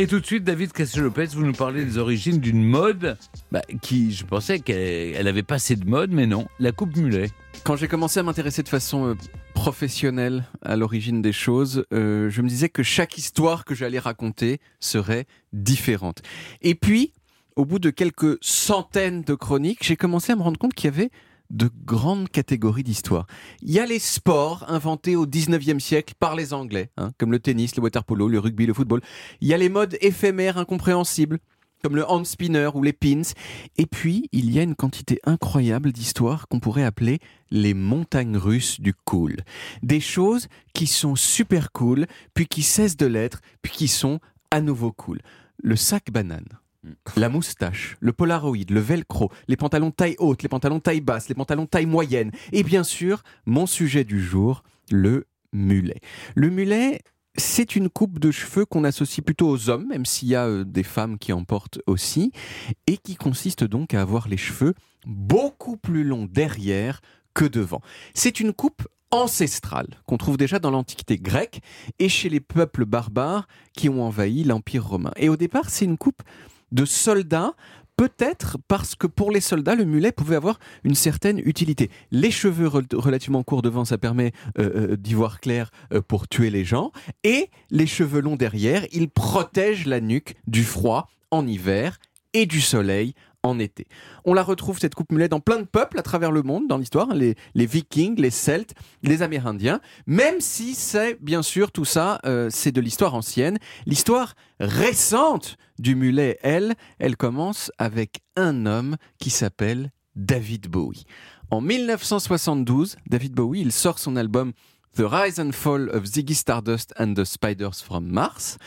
Et tout de suite, David Castel-Lopez, vous nous parlez des origines d'une mode bah, qui, je pensais qu'elle avait passé de mode, mais non, la coupe mulet. Quand j'ai commencé à m'intéresser de façon euh, professionnelle à l'origine des choses, euh, je me disais que chaque histoire que j'allais raconter serait différente. Et puis, au bout de quelques centaines de chroniques, j'ai commencé à me rendre compte qu'il y avait de grandes catégories d'histoire. Il y a les sports inventés au 19e siècle par les Anglais, hein, comme le tennis, le waterpolo, le rugby, le football. Il y a les modes éphémères incompréhensibles, comme le hand spinner ou les pins. Et puis, il y a une quantité incroyable d'histoires qu'on pourrait appeler les montagnes russes du cool. Des choses qui sont super cool, puis qui cessent de l'être, puis qui sont à nouveau cool. Le sac banane. La moustache, le polaroid, le velcro, les pantalons taille haute, les pantalons taille basse, les pantalons taille moyenne. Et bien sûr, mon sujet du jour, le mulet. Le mulet, c'est une coupe de cheveux qu'on associe plutôt aux hommes, même s'il y a euh, des femmes qui en portent aussi, et qui consiste donc à avoir les cheveux beaucoup plus longs derrière que devant. C'est une coupe ancestrale qu'on trouve déjà dans l'Antiquité grecque et chez les peuples barbares qui ont envahi l'Empire romain. Et au départ, c'est une coupe de soldats Peut-être parce que pour les soldats, le mulet pouvait avoir une certaine utilité. Les cheveux relativement courts devant, ça permet euh, euh, d'y voir clair euh, pour tuer les gens. Et les cheveux longs derrière, ils protègent la nuque du froid en hiver et du soleil en été. On la retrouve, cette coupe mulet, dans plein de peuples à travers le monde, dans l'histoire, les, vikings, les celtes, les amérindiens, même si c'est, bien sûr, tout ça, euh, c'est de l'histoire ancienne. L'histoire récente du mulet, elle, elle commence avec un homme qui s'appelle David Bowie. En 1972, David Bowie, il sort son album The Rise and Fall of Ziggy Stardust and the Spiders from Mars.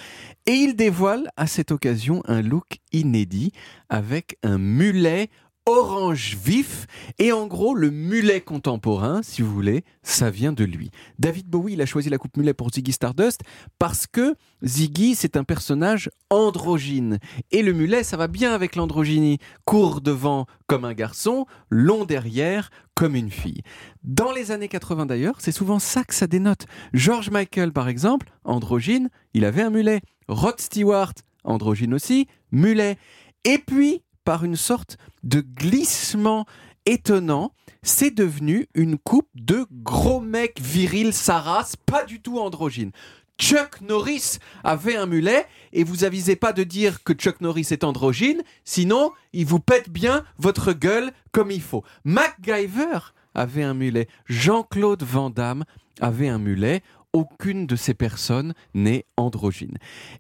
Et il dévoile à cette occasion un look inédit avec un mulet orange vif. Et en gros, le mulet contemporain, si vous voulez, ça vient de lui. David Bowie, il a choisi la coupe mulet pour Ziggy Stardust parce que Ziggy, c'est un personnage androgyne. Et le mulet, ça va bien avec l'androgynie. Court devant comme un garçon, long derrière comme une fille. Dans les années 80 d'ailleurs, c'est souvent ça que ça dénote. George Michael, par exemple, androgyne, il avait un mulet. Rod Stewart, androgyne aussi, mulet. Et puis, par une sorte de glissement étonnant, c'est devenu une coupe de gros mec viril saras, pas du tout androgyne. Chuck Norris avait un mulet et vous avisez pas de dire que Chuck Norris est androgyne, sinon il vous pète bien votre gueule comme il faut. MacGyver avait un mulet, Jean-Claude Van Damme avait un mulet aucune de ces personnes n'est androgyne.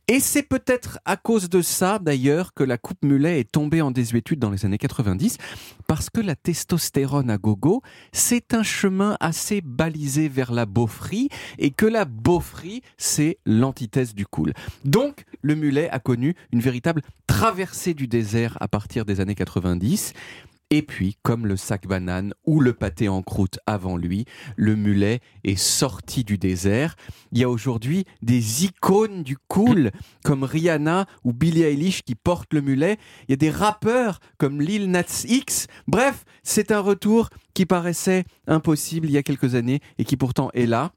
Et c'est peut-être à cause de ça, d'ailleurs, que la coupe mulet est tombée en désuétude dans les années 90, parce que la testostérone à gogo, c'est un chemin assez balisé vers la beaufrie, et que la beaufrie, c'est l'antithèse du cool. Donc, le mulet a connu une véritable traversée du désert à partir des années 90. Et puis, comme le sac banane ou le pâté en croûte avant lui, le mulet est sorti du désert. Il y a aujourd'hui des icônes du cool, comme Rihanna ou Billie Eilish qui portent le mulet. Il y a des rappeurs comme Lil Nas X. Bref, c'est un retour qui paraissait impossible il y a quelques années et qui pourtant est là.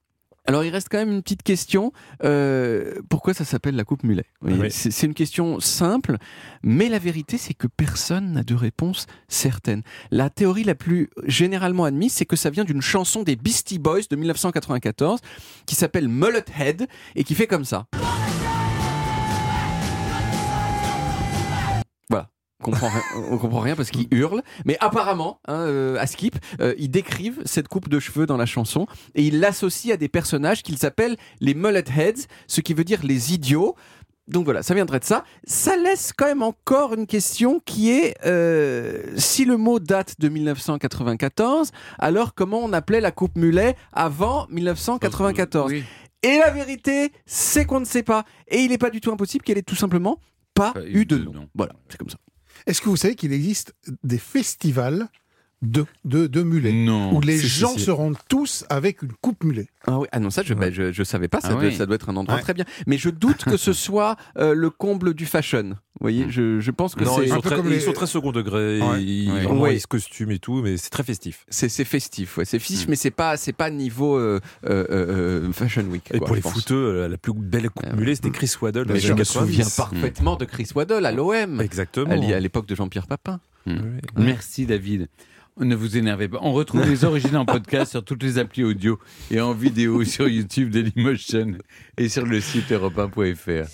Alors il reste quand même une petite question. Euh, pourquoi ça s'appelle la coupe mulet? C'est une question simple, mais la vérité c'est que personne n'a de réponse certaine. La théorie la plus généralement admise, c'est que ça vient d'une chanson des Beastie Boys de 1994 qui s'appelle Mullet Head et qui fait comme ça. Comprend on comprend rien parce qu'il hurle. Mais apparemment, hein, euh, à Skip, euh, ils décrivent cette coupe de cheveux dans la chanson et ils l'associent à des personnages qu'ils appellent les mullet heads, ce qui veut dire les idiots. Donc voilà, ça viendrait de ça. Ça laisse quand même encore une question qui est euh, si le mot date de 1994, alors comment on appelait la coupe mulet avant 1994 Et la vérité, c'est qu'on ne sait pas. Et il n'est pas du tout impossible qu'elle ait tout simplement pas, eu de nom. Voilà, c'est comme ça. Est-ce que vous savez qu'il existe des festivals de, de, de mulet. Non. Où les Si, gens si. se rendent tous avec une coupe mulet? Ah, oui. ah non, ça, je, bah, je, je savais pas. Ça, Ah doit, oui. ça doit être un endroit Ouais. très bien. Mais je doute que ce soit euh, le comble du fashion. Vous voyez, je, je pense que Non, c'est. ils un sont, peu très, comme ils les- sont très second degré. Ouais. Ils, Ouais. vraiment, Ouais. ils se costument et tout, mais c'est très festif. C'est c'est festif, ouais. c'est festif, mais c'est pas c'est pas niveau euh, euh, euh, fashion week. Et quoi, pour les footeux, la plus belle coupe Ah ouais. mulet, c'était Chris Waddle. Mais je me 90. souviens parfaitement de Chris Waddle à l'OM, Exactement. à l'époque de Jean-Pierre Papin. Ouais. Merci David. Ne vous énervez pas. On retrouve les origines en podcast sur toutes les applis audio et en vidéo sur YouTube Dailymotion et sur le site europe1.fr.